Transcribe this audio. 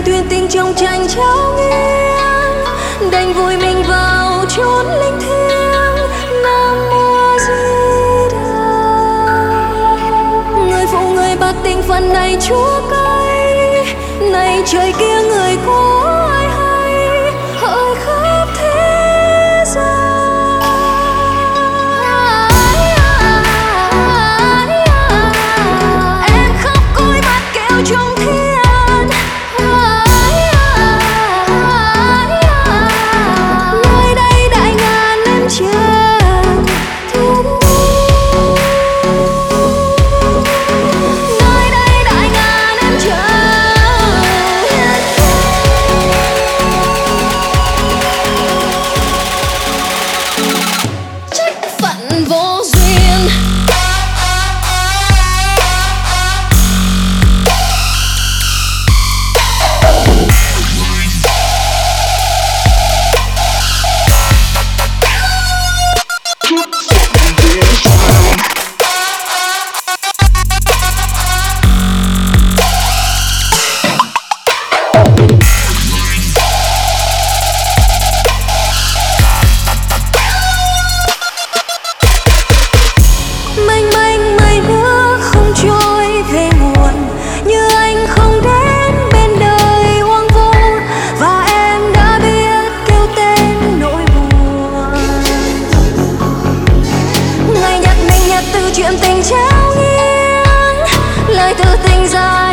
đời tuyên tình trong tranh trao nghiêng. Đành vùi mình vào chốn linh thiêng. Nam mô di đà. Người phụ người bạc tình phần này chúa cay. Này trời kia người 在